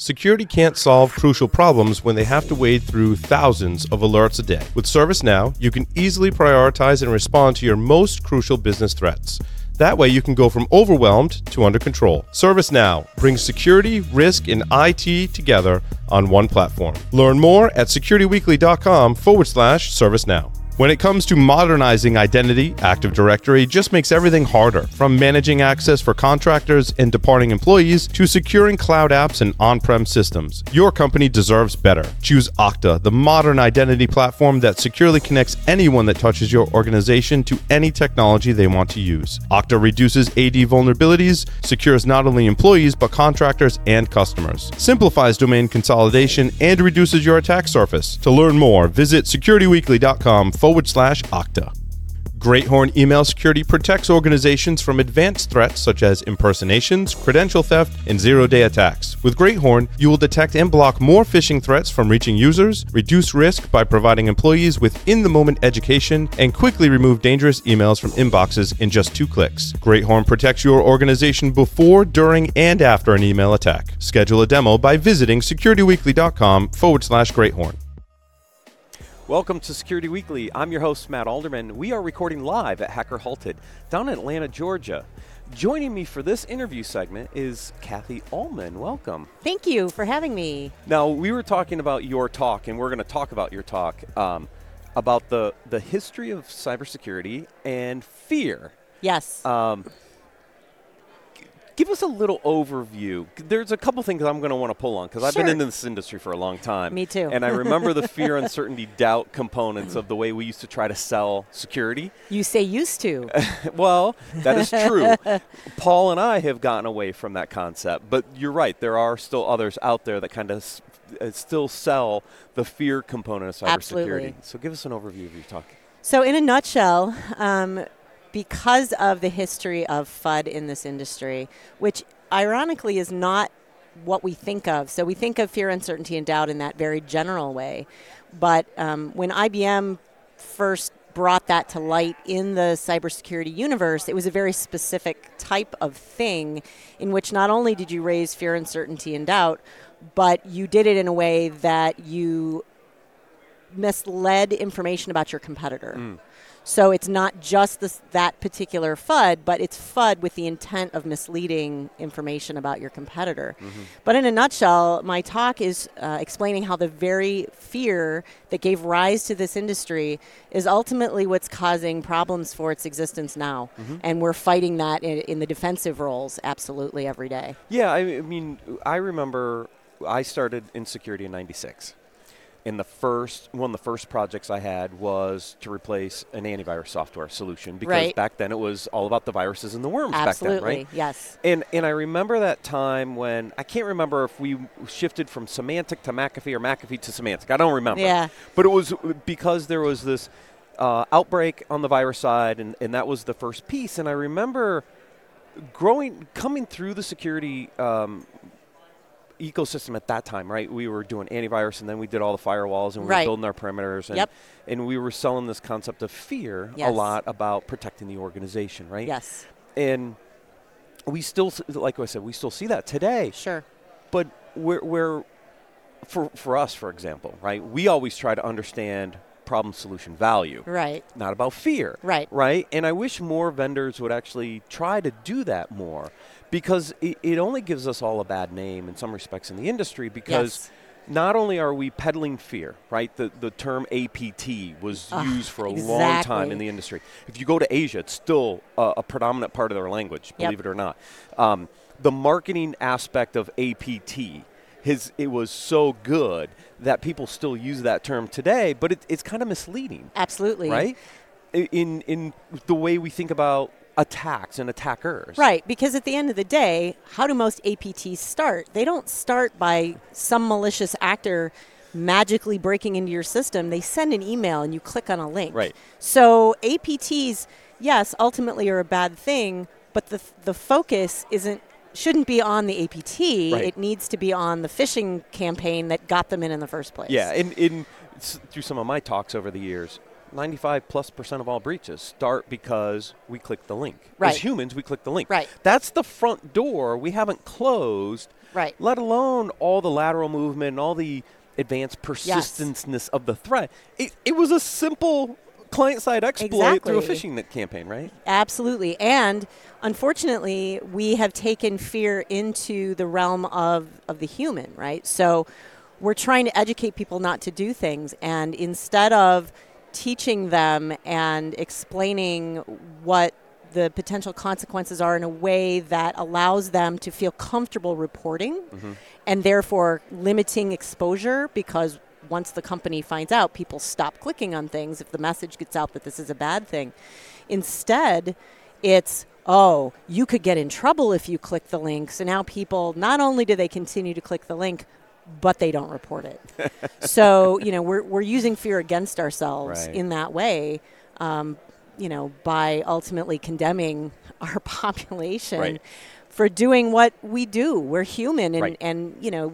Security can't solve crucial problems when they have to wade through thousands of alerts a day. With ServiceNow, you can easily prioritize and respond to your most crucial business threats. That way, you can go from overwhelmed to under control. ServiceNow brings security, risk, and IT together on one platform. Learn more at securityweekly.com forward slash ServiceNow. When it comes to modernizing identity, Active Directory just makes everything harder. From managing access for contractors and departing employees to securing cloud apps and on prem systems. Your company deserves better. Choose Okta, the modern identity platform that securely connects anyone that touches your organization to any technology they want to use. Okta reduces AD vulnerabilities, secures not only employees but contractors and customers, simplifies domain consolidation, and reduces your attack surface. To learn more, visit securityweekly.com forward slash Okta. GreatHorn Email Security protects organizations from advanced threats such as impersonations, credential theft, and zero day attacks. With GreatHorn, you will detect and block more phishing threats from reaching users, reduce risk by providing employees with in the moment education, and quickly remove dangerous emails from inboxes in just two clicks. GreatHorn protects your organization before, during, and after an email attack. Schedule a demo by visiting securityweekly.com forward slash GreatHorn. Welcome to Security Weekly. I'm your host, Matt Alderman. We are recording live at Hacker Halted down in Atlanta, Georgia. Joining me for this interview segment is Kathy Allman. Welcome. Thank you for having me. Now, we were talking about your talk, and we're going to talk about your talk um, about the, the history of cybersecurity and fear. Yes. Um, give us a little overview. There's a couple things I'm going to want to pull on because I've been Sure. in this industry for a long time. Me too. And I remember the fear, uncertainty, doubt components of the way we used to try to sell security. you say used to. Well, that is true. Paul and I have gotten away from that concept, but you're right. There are still others out there that kind of s- uh, still sell the fear component of cybersecurity. Absolutely. So give us an overview of your talk. so, in a nutshell, um, because of the history of FUD in this industry, which ironically is not what we think of. So, we think of fear, uncertainty, and doubt in that very general way. But um, when IBM first brought that to light in the cybersecurity universe, it was a very specific type of thing in which not only did you raise fear, uncertainty, and doubt, but you did it in a way that you misled information about your competitor. So it's not just this, that particular FUD, but it's FUD with the intent of misleading information about your competitor. But in a nutshell, my talk is uh, explaining how the very fear that gave rise to this industry is ultimately what's causing problems for its existence now. And we're fighting that in, in the defensive roles absolutely every day. Yeah, I, I mean, I remember I started in security in '96, and the first one of the first projects I had was to replace an antivirus software solution because Right. back then it was all about the viruses and the worms Absolutely, back then, right? yes. And and I remember that time when I can't remember if we shifted from Symantec to McAfee or McAfee to Symantec. I don't remember. Yeah. But it was because there was this uh, outbreak on the virus side, and, and that was the first piece. And I remember growing, coming through the security um, ecosystem at that time, right? We were doing antivirus, and then we did all the firewalls, and we Right. were building our perimeters, and, Yep. and we were selling this concept of fear a lot about protecting the organization, right? Yes, And we still, like I said, we still see that today. sure. But we're, we're for, for us, for example, right? We always try to understand problem solution value, Right. not about fear. Right. Right. And I wish more vendors would actually try to do that more because it, it only gives us all a bad name in some respects in the industry because. Yes. Not only are we peddling fear, right? The, the term APT was Ah, used for a long time in the industry. If you go to Asia, it's still a, a predominant part of their language, Yep. believe it or not. Um, the marketing aspect of APT, his, it was so good that people still use that term today, but it, it's kind of misleading, Absolutely. right? In, in the way we think about attacks and attackers. Right, because at the end of the day, how do most APTs start? They don't start by some malicious actor magically breaking into your system. They send an email and you click on a link. Right. So APTs, yes, ultimately are a bad thing, but the the focus isn't shouldn't be on the APT. Right. It needs to be on the phishing campaign that got them in in the first place. Yeah, in, in through some of my talks over the years, 95 plus percent of all breaches start because we click the link. Right. As humans, we click the link. Right. That's the front door we haven't closed, Right. let alone all the lateral movement and all the advanced persistenceness of the threat. It, it was a simple client side exploit through a phishing campaign, right? Absolutely. And unfortunately, we have taken fear into the realm of, of the human, right? So we're trying to educate people not to do things. And instead of teaching them and explaining what the potential consequences are in a way that allows them to feel comfortable reporting mm-hmm. and therefore limiting exposure because once the company finds out, people stop clicking on things if the message gets out that this is a bad thing. Instead, it's oh, you could get in trouble if you click the link. So now people not only do they continue to click the link, but they don't report it. so you know we're we're using fear against ourselves Right. in that way. Um, you know, by ultimately condemning our population Right. for doing what we do. We're human, and Right. and you know,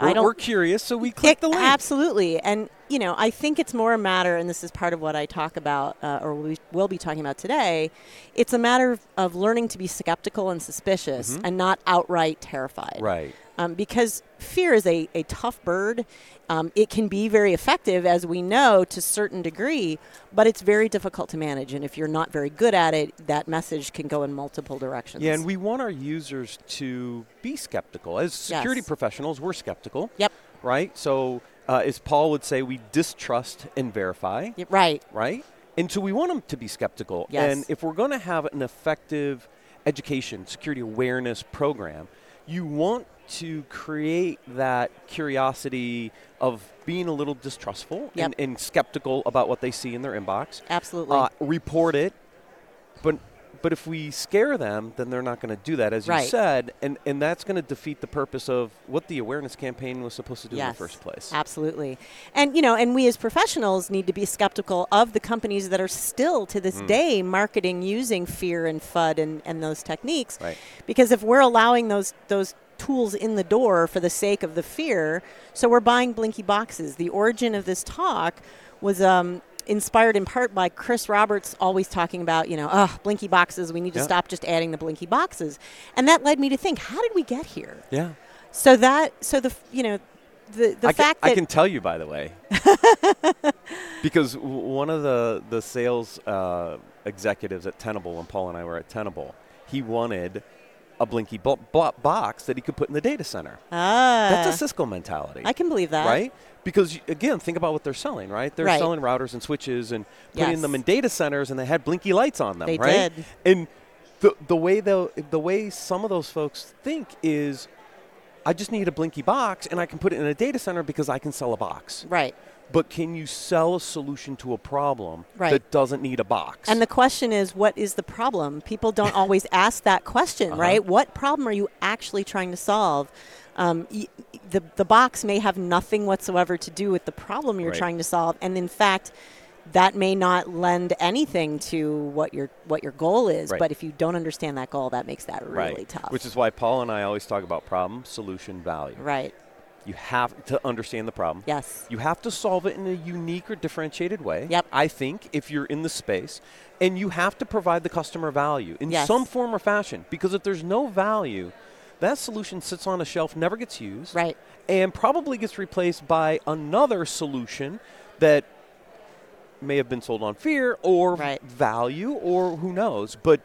We're, I don't. we're curious, so we click It- the link. Absolutely. And, you know, I think it's more a matter, and this is part of what I talk about, uh, or we will be talking about today. It's a matter of, of learning to be skeptical and suspicious and not outright terrified. Mm-hmm. Right. Um, because fear is a, a tough bird. Um, it can be very effective, as we know, to a certain degree, but it's very difficult to manage. And if you're not very good at it, that message can go in multiple directions. Yeah, and we want our users to be skeptical. As security Yes. professionals, we're skeptical. Yep. Right? So, uh, as Paul would say, we distrust and verify. Right. Right? And so we want them to be skeptical. Yes. And if we're going to have an effective education, security awareness program, you want to create that curiosity of being a little distrustful Yep. and, and skeptical about what they see in their inbox. Absolutely. Uh, report it, but but if we scare them, then they're not going to do that, as you said, and and that's going to defeat the purpose of what the awareness campaign was supposed to do in the first place. Absolutely. And you know, and we as professionals need to be skeptical of the companies that are still to Mm. this day marketing using fear and FUD and, and those techniques. Right. Because if we're allowing those those tools in the door for the sake of the fear, so we're buying blinky boxes. The origin of this talk was um, inspired in part by Chris Roberts always talking about, you know, oh, blinky boxes, we need to Yeah. stop just adding the blinky boxes. And that led me to think, how did we get here? Yeah. So that so the you know the the I, fact can, I can tell you, by the way, because w- one of the the sales uh, executives at Tenable, when Paul and I were at Tenable, he wanted a Blinky bo- bo- box that he could put in the data center. ah, That's a Cisco mentality. I can believe that. right? Because again, think about what they're selling, right? They're Right. selling routers and switches and putting Yes. them in data centers, and they had blinky lights on them, They right? did. And the the way the the way some of those folks think is, I just need a blinky box, and I can put it in a data center because I can sell a box. Right. But can you sell a solution to a problem Right. that doesn't need a box? And the question is, what is the problem? People don't always ask that question, Uh-huh. right? What problem are you actually trying to solve? Um, y- the the box may have nothing whatsoever to do with the problem you're Right. trying to solve, and in fact, that may not lend anything to what your what your goal is. Right. But if you don't understand that goal, that makes that really right. tough. Which is why Paul and I always talk about problem, solution, value. right. You have to understand the problem. Yes. You have to solve it in a unique or differentiated way. Yep. I think if you're in the space, and you have to provide the customer value in Yes. some form or fashion. Because if there's no value, that solution sits on a shelf, never gets used, Right. and probably gets replaced by another solution that may have been sold on fear or Right. value or who knows. But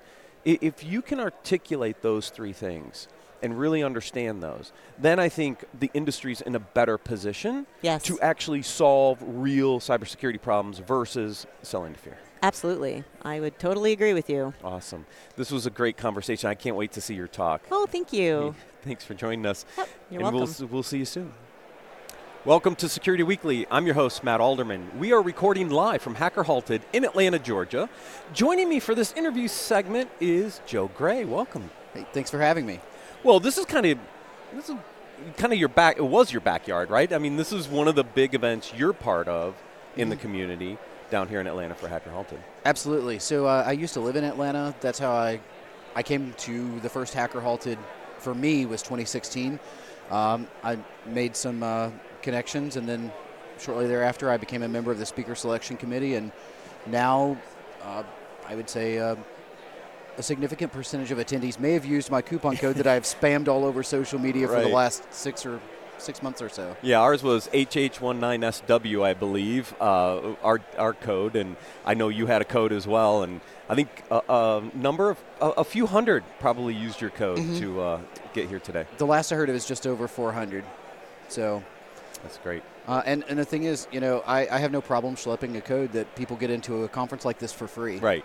if you can articulate those three things and really understand those, then I think the industry's in a better position Yes. to actually solve real cybersecurity problems versus selling to fear. Absolutely. I would totally agree with you. Awesome. This was a great conversation. I can't wait to see your talk. Oh, thank you. Thanks for joining us. Yep, you're and welcome. We'll, we'll see you soon. Welcome to Security Weekly. I'm your host, Matt Alderman. We are recording live from Hacker Halted in Atlanta, Georgia. Joining me for this interview segment is Joe Gray. Welcome. Hey, thanks for having me. Well, this is kind of this is kind of your back. It was your backyard, right? I mean, this is one of the big events you're part of in the community down here in Atlanta for Hacker Halted. Absolutely. So uh, I used to live in Atlanta. That's how I, I came to the first Hacker Halted. For me, was 2016. Um, I made some uh, connections, and then shortly thereafter, I became a member of the speaker selection committee and now uh, I would say uh, a significant percentage of attendees may have used my coupon code that I have spammed all over social media for the last six or six months or so. Yeah, ours was HH19SW, I believe, uh, our our code, and I know you had a code as well, and I think a, a number of a, a few hundred probably used your code Mm-hmm. to uh, get here today. The last I heard of is just over 400. So, That's great. uh, and and the thing is, you know, I, I have no problem schlepping a code that people get into a conference like this for free. Right,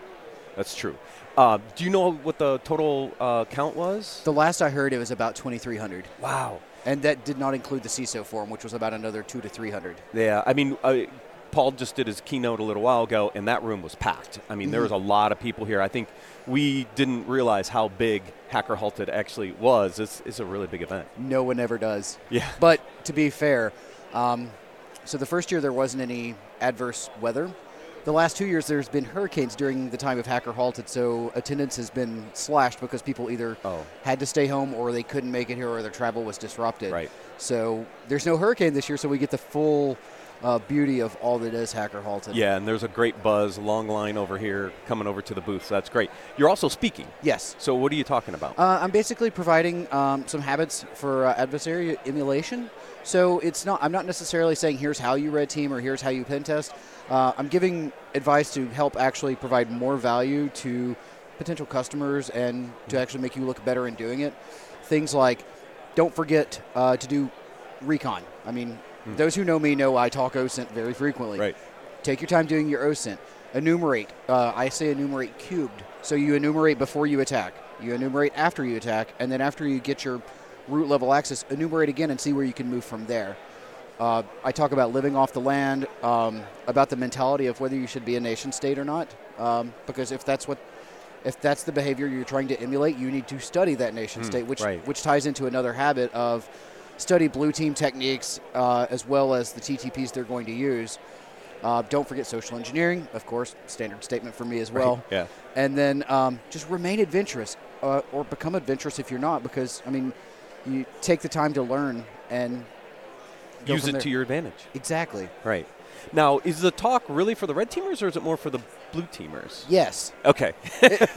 that's true. Uh, do you know what the total uh, count was? The last I heard, it was about 2,300, wow. and that did not include the CISO forum, which was about another two to 300. Yeah, I mean, uh, Paul just did his keynote a little while ago, and that room was packed. I mean, there was a lot of people here. I think we didn't realize how big Hacker Halted actually was. It's, it's a really big event. No one ever does. Yeah. But to be fair, um, so the first year there wasn't any adverse weather. The last two years there's been hurricanes during the time of Hacker Halted, so attendance has been slashed because people either Oh. had to stay home or they couldn't make it here or their travel was disrupted. Right. So there's no hurricane this year, so we get the full uh, beauty of all that is Hacker Halted. Yeah, and there's a great buzz, long line over here coming over to the booth. So that's great. You're also speaking. Yes. So what are you talking about? Uh, I'm basically providing um, some habits for uh, adversary emulation. So it's not. I'm not necessarily saying here's how you red team or here's how you pen test. Uh, I'm giving advice to help actually provide more value to potential customers and to actually make you look better in doing it. Things like, don't forget uh, to do recon. I mean, those who know me know I talk OSINT very frequently. Right. Take your time doing your OSINT. Enumerate. Uh, I say enumerate cubed. So you enumerate before you attack. You enumerate after you attack, and then after you get your root level access, enumerate again and see where you can move from there. Uh, I talk about living off the land, um, about the mentality of whether you should be a nation state or not, um, because if that's what, if that's the behavior you're trying to emulate, you need to study that nation state, which right. which ties into another habit of study blue team techniques uh, as well as the TTPs they're going to use. Uh, don't forget social engineering, of course, standard statement for me as well. Yeah. And then um, just remain adventurous uh, or become adventurous if you're not, because, I mean, you take the time to learn and Use it there. to your advantage. Exactly. Right. Now, is the talk really for the red teamers or is it more for the blue teamers? Yes, Okay. it,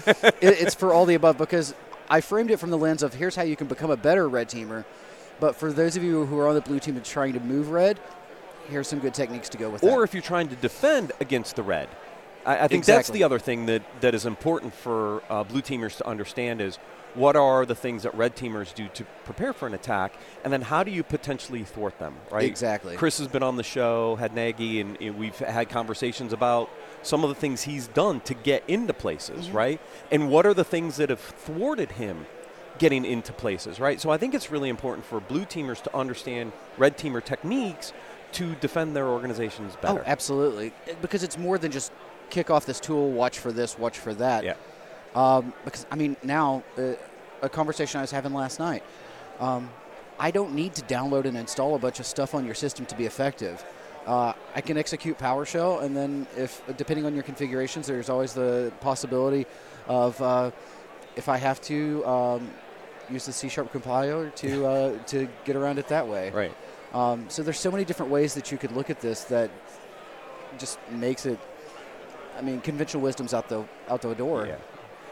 it's for all the above because I framed it from the lens of here's how you can become a better red teamer. But for those of you who are on the blue team and trying to move red, here's some good techniques to go with or that. if you're trying to defend against the red. I, I think that's the other thing that, that is important for uh, blue teamers to understand is what are the things that red teamers do to prepare for an attack, and then how do you potentially thwart them, right? Exactly. Chris has been on the show, Hadnagy, and, and we've had conversations about some of the things he's done to get into places, Mm-hmm. right? And what are the things that have thwarted him getting into places, right? So I think it's really important for blue teamers to understand red teamer techniques to defend their organizations better. Oh, absolutely. Because it's more than just kick off this tool, watch for this, watch for that. Yeah. Um, because, I mean, now, uh, a conversation I was having last night, um, I don't need to download and install a bunch of stuff on your system to be effective. Uh, I can execute PowerShell, and then if depending on your configurations, there's always the possibility of uh, if I have to um, use the C sharp compiler to uh, to get around it that way. Right. Um, so there's so many different ways that you could look at this that just makes it. I mean, conventional wisdom's out the out the door. Yeah.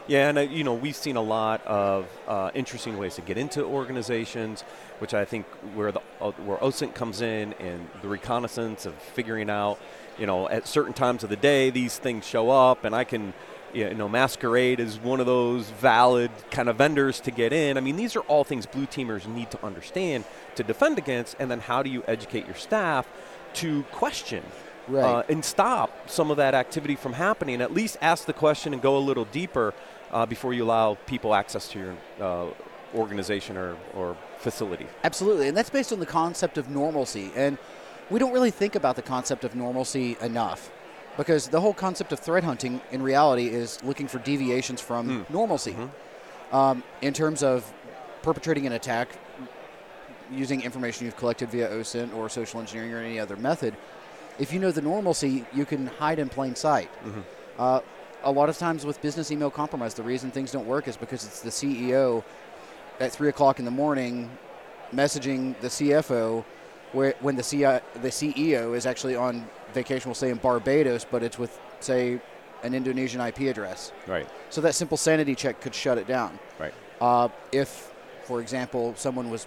Yeah, and uh, you know we've seen a lot of uh, interesting ways to get into organizations, which I think where the uh, where OSINT comes in and the reconnaissance of figuring out, you know, at certain times of the day these things show up, and I can, you know, masquerade as one of those valid kind of vendors to get in. I mean, these are all things blue teamers need to understand to defend against, and then how do you educate your staff to question Right. uh, and stop some of that activity from happening. At least ask the question and go a little deeper uh, before you allow people access to your uh, organization or, or facility. Absolutely, and that's based on the concept of normalcy. And we don't really think about the concept of normalcy enough because the whole concept of threat hunting in reality is looking for deviations from normalcy. Um, in terms of perpetrating an attack using information you've collected via OSINT or social engineering or any other method, if you know the normalcy, you can hide in plain sight. Uh, a lot of times with business email compromise, the reason things don't work is because it's the CEO at three o'clock in the morning messaging the CFO, where when the CI, the CEO is actually on vacation we'll say in Barbados, but it's with, say, an Indonesian IP address. Right. So that simple sanity check could shut it down. Right. Uh, if, for example, someone was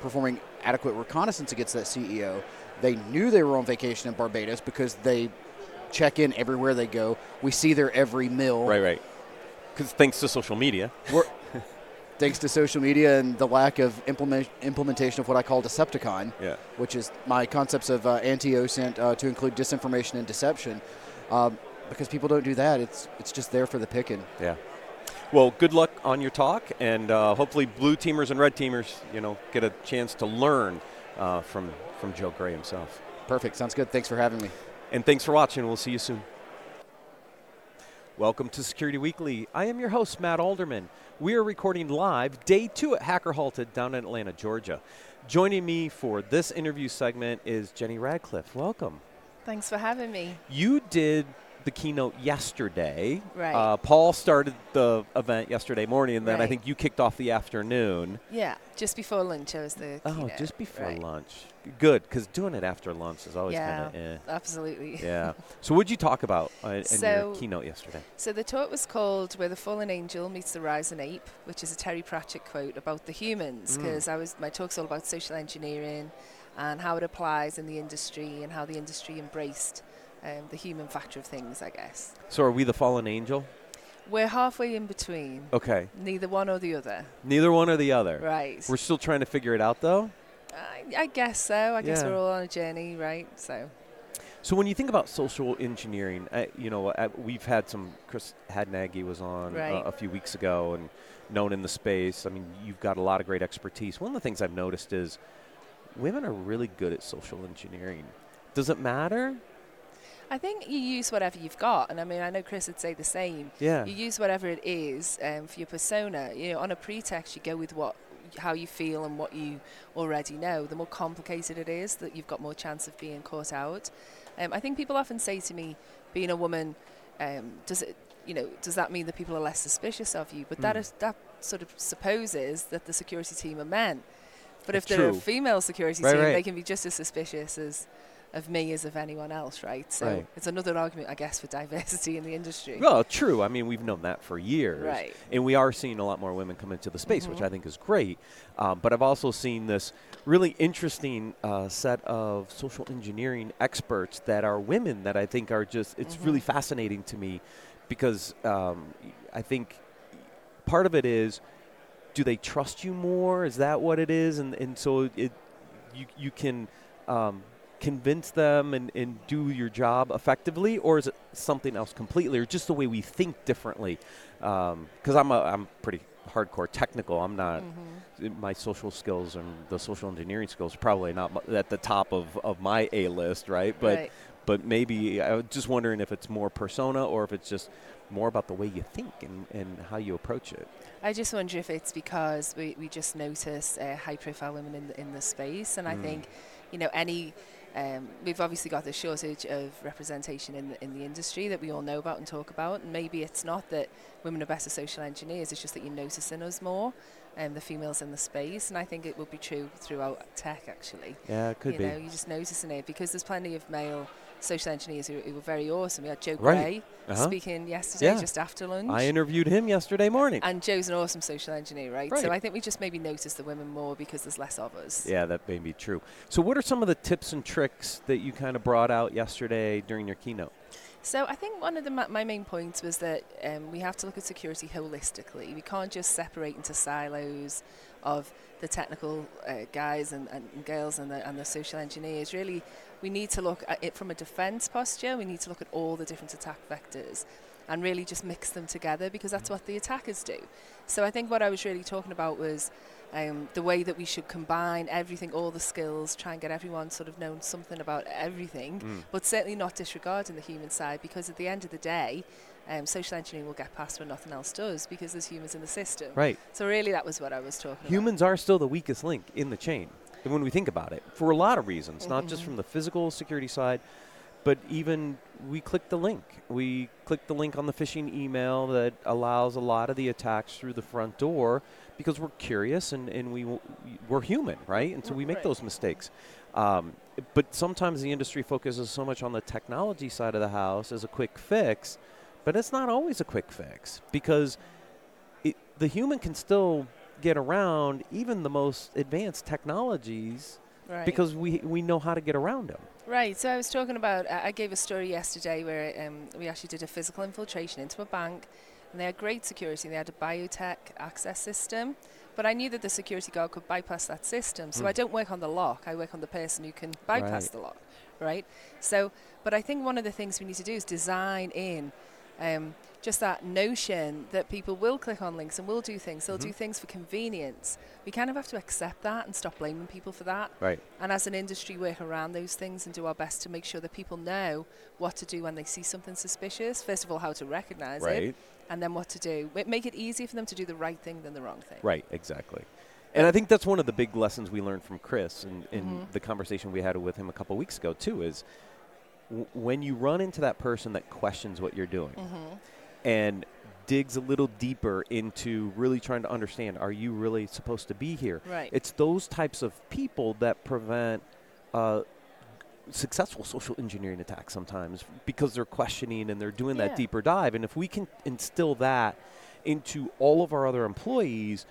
performing adequate reconnaissance against that CEO, they knew they were on vacation in Barbados because they check in everywhere they go. We see their every meal. Right. Right. Because thanks to social media. Thanks to social media and the lack of implement, implementation of what I call Decepticon, Yeah. which is my concepts of uh, anti-OSINT uh, to include disinformation and deception. Um, because people don't do that, it's it's just there for the picking. Yeah. Well, good luck on your talk, and uh, hopefully, blue teamers and red teamers, you know, get a chance to learn uh, from from Joe Gray himself. Perfect. Sounds good. Thanks for having me. And thanks for watching. We'll see you soon. Welcome to Security Weekly. I am your host, Matt Alderman. We are recording live day two at Hacker Halted down in Atlanta, Georgia. Joining me for this interview segment is Jenny Radcliffe. Welcome. Thanks for having me. You did the keynote yesterday. Right. Uh, Paul started the event yesterday morning, and then I think you kicked off the afternoon. Yeah, just before lunch I was the Oh, keynote. just before Right. lunch. Good, because doing it after lunch is always Yeah, kind of eh. absolutely. Yeah. so, what'd you talk about uh, in So- your keynote yesterday? So the talk was called "Where the Fallen Angel Meets the Rising Ape," which is a Terry Pratchett quote about the humans. Mm. Because I was my talk's all about social engineering and how it applies in the industry and how the industry embraced um, the human factor of things. I guess So, are we the fallen angel? we're halfway in between, Okay. neither one or the other. Neither one or the other. Right. We're still trying to figure it out, though. I, I guess so. I guess we're all on a journey, right? So So, when you think about social engineering, uh, you know, uh, we've had some. Chris Hadnagy was on uh, a few weeks ago, and known in the space. I mean, you've got a lot of great expertise. One of the things I've noticed is women are really good at social engineering. Does it matter? I think you use whatever you've got, and I mean, I know Chris would say the same. Yeah. You use whatever it is um, for your persona. You know, on a pretext, you go with what, how you feel and what you already know. The more complicated it is, that you've got more chance of being caught out. Um, I think people often say to me, being a woman, um, does it, you know, does that mean that people are less suspicious of you? But that Mm. is that sort of supposes that the security team are men. But if they're a female security Right, team, right. they can be just as suspicious as of me as of anyone else, right? So Right. it's another argument, I guess, for diversity in the industry. Well, true. I mean, we've known that for years. Right. And we are seeing a lot more women come into the space, which Mhm. I think is great. Um, but I've also seen this really interesting uh, set of social engineering experts that are women that I think are just, it's really Mhm. fascinating to me because um, I think part of it is do they trust you more? Is that what it is? And, and so it, you, you can. Um, convince them and, and do your job effectively or is it something else completely or just the way we think differently because I'm, a, I'm pretty hardcore technical i'm not Mhm. my social skills and the social engineering skills are probably not at the top of, of my a list right but right. but maybe i was just wondering if it's more persona or if it's just more about the way you think and, and how you approach it I just wonder if it's because we, we just notice uh, high profile women in the, in the space. And I Mm. think, you know, any. Um, we've obviously got the shortage of representation in the, in the industry that we all know about and talk about. And maybe it's not that women are better social engineers, it's just that you're noticing us more, um, the females in the space. And I think it will be true throughout tech, actually. yeah it could you be know, you're just noticing it because there's plenty of male social engineers who, who were very awesome. We had Joe Right. Gray uh-huh. speaking yesterday Yeah. just after lunch. i interviewed him yesterday morning And Joe's an awesome social engineer, right? Right. So I think we just maybe notice the women more because there's less of us. Yeah, that may be true. So, what are some of the tips and tricks that you kind of brought out yesterday during your keynote? So I think one of the ma- my main points was that um, we have to look at security holistically. We can't just separate into silos of the technical uh, guys and, and girls and the, and the social engineers. Really, we need to look at it from a defense posture. We need to look at all the different attack vectors and really just mix them together because that's what the attackers do. So I think what I was really talking about was um, the way that we should combine everything, all the skills, try and get everyone sort of known something about everything, but certainly not disregarding the human side because at the end of the day, um, social engineering will get past when nothing else does because there's humans in the system. Right. So really, that was what I was talking about. Humans are still the weakest link in the chain when we think about it for a lot of reasons, not just from the physical security side, but even we click the link. We click the link on the phishing email that allows a lot of the attacks through the front door because we're curious and, and we w- we're human, right? And so we make Right. those mistakes. Um, but sometimes the industry focuses so much on the technology side of the house as a quick fix, but it's not always a quick fix because it, the human can still get around even the most advanced technologies Right. because we we know how to get around them. Right. So I was talking about. I I gave a story yesterday where um, we actually did a physical infiltration into a bank, and they had great security. They had a biotech access system, but I knew that the security guard could bypass that system. So Hmm. I don't work on the lock. I work on the person who can bypass Right. the lock. Right. So, but I think one of the things we need to do is design in. Um, just that notion that people will click on links and will do things. They'll do things for convenience. We kind of have to accept that and stop blaming people for that Right. and as an industry work around those things and do our best to make sure that people know what to do when they see something suspicious first of all how to recognize Right. it and then what to do make it easier for them to do the right thing than the wrong thing Right, exactly. And I think that's one of the big lessons we learned from Chris and in Mhm. the conversation we had with him a couple weeks ago too is w- when you run into that person that questions what you're doing mm-hmm. And digs a little deeper into really trying to understand are you really supposed to be here right it's those types of people that prevent uh, successful social engineering attacks sometimes because they're questioning and they're doing Yeah. that deeper dive. And if we can instill that into all of our other employees,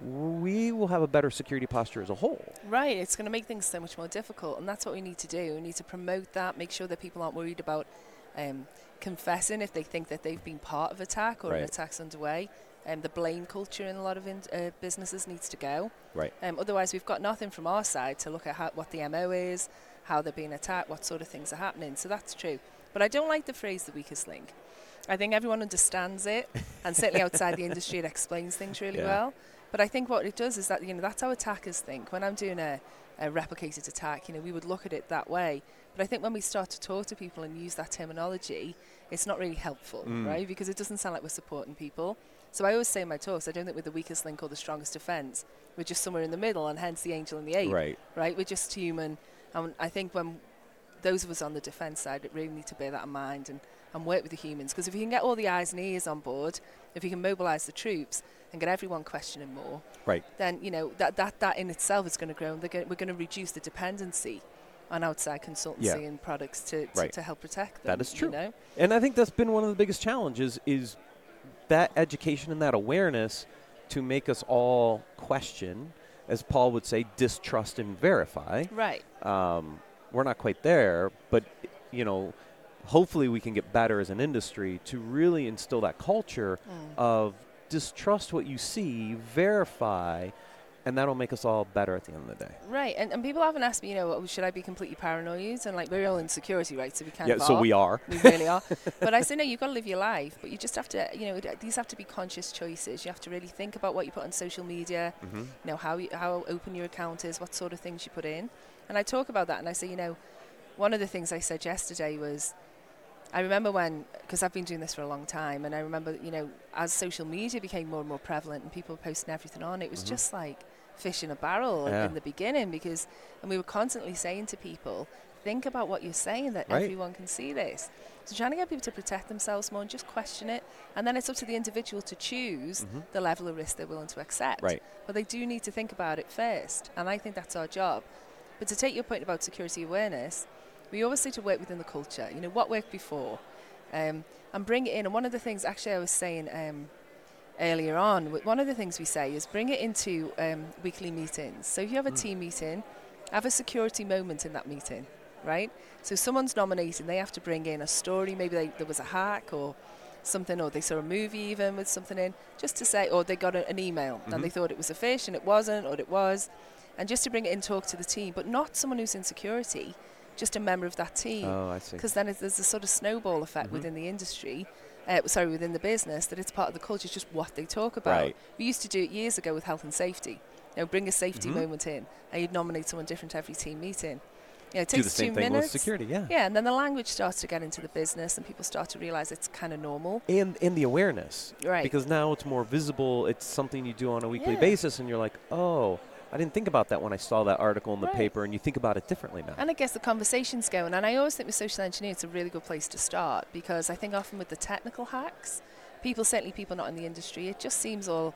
we will have a better security posture as a whole. right it's going to make things so much more difficult and that's what we need to do we need to promote that make sure that people aren't worried about um, confessing if they think that they've been part of attack or an attack's underway um, the blame culture in a lot of in, uh, businesses needs to go Right. Um, otherwise, we've got nothing from our side to look at how, what the MO is, how they're being attacked, what sort of things are happening. So that's true. But I don't like the phrase the weakest link. I think everyone understands it, and certainly outside the industry, it explains things really Yeah. well. But I think what it does is that you know that's how attackers think. When I'm doing a, a replicated attack, you know, we would look at it that way. But I think when we start to talk to people and use that terminology, it's not really helpful, Mm. right? Because it doesn't sound like we're supporting people. So I always say in my talks, I don't think we're the weakest link or the strongest defence. We're just somewhere in the middle, and hence the angel and the ape, Right. right? We're just human. And I think when those of us on the defence side really need to bear that in mind and, and work with the humans. Because if you can get all the eyes and ears on board, if you can mobilise the troops and get everyone questioning more, Right. then you know that that, that in itself is going to grow. And we're going to reduce the dependency on outside consultancy Yeah. and products to, to, Right. to help protect them. That is true. You know? And I think that's been one of the biggest challenges is that education and that awareness to make us all question, as Paul would say, distrust and verify. Right. Um, we're not quite there, but you know, hopefully we can get better as an industry to really instill that culture Mm. of distrust what you see, verify, and that'll make us all better at the end of the day. Right, and, and people often ask me, you know, should I be completely paranoid? And like, we're all in security, right? So we kind yeah, so are. we are. We really are. but I say, no, you've got to live your life. But you just have to, you know, these have to be conscious choices. You have to really think about what you put on social media, Mm-hmm. you know, how, you, how open your account is, what sort of things you put in. And I talk about that and I say, you know, one of the things I said yesterday was, I remember when, because I've been doing this for a long time, and I remember, you know, as social media became more and more prevalent and people were posting everything on, it was Mhm. just like fish in a barrel Yeah. in the beginning because, and we were constantly saying to people, think about what you're saying that Right. everyone can see this. So trying to get people to protect themselves more and just question it, and then it's up to the individual to choose Mhm. the level of risk they're willing to accept. Right. But they do need to think about it first, and I think that's our job. But to take your point about security awareness, we always need to work within the culture. You know, what worked before, um, and bring it in. And one of the things, actually, I was saying um, earlier on, one of the things we say is bring it into um, weekly meetings. So if you have a Mm. team meeting, have a security moment in that meeting, right? So someone's nominating, they have to bring in a story. Maybe they, there was a hack or something, or they saw a movie even with something in, just to say, or they got a, an email and they Mhm. thought it was a phish and it wasn't, or it was, and just to bring it in, talk to the team, but not someone who's in security, just a member of that team Oh, I see. because then it's, there's a sort of snowball effect Mhm. within the industry. Uh, sorry, within the business, that it's part of the culture. It's just what they talk about. Right. We used to do it years ago with health and safety. You know, bring a safety Mhm. moment in, and you'd nominate someone different every team meeting. You know, it Do takes the same two thing minutes. with security, yeah. Yeah, and then the language starts to get into the business, and people start to realize it's kind of normal. And in the awareness. Right. Because now it's more visible. It's something you do on a weekly Yeah. basis, and you're like, oh, I didn't think about that when I saw that article in the Right. paper, and you think about it differently now. And I guess the conversation's going. And I always think with social engineering, it's a really good place to start because I think often with the technical hacks, people, certainly people not in the industry, it just seems all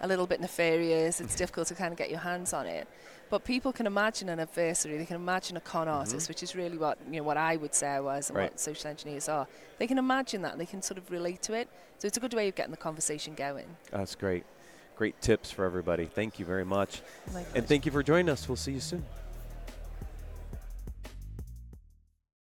a little bit nefarious. It's difficult to kind of get your hands on it. But people can imagine an adversary. They can imagine a con mm-hmm. artist, which is really what you know what I would say I was and Right. what social engineers are. They can imagine that and they can sort of relate to it. So it's a good way of getting the conversation going. That's great. Great tips for everybody. Thank you very much. My And thank you for joining us. We'll see you soon.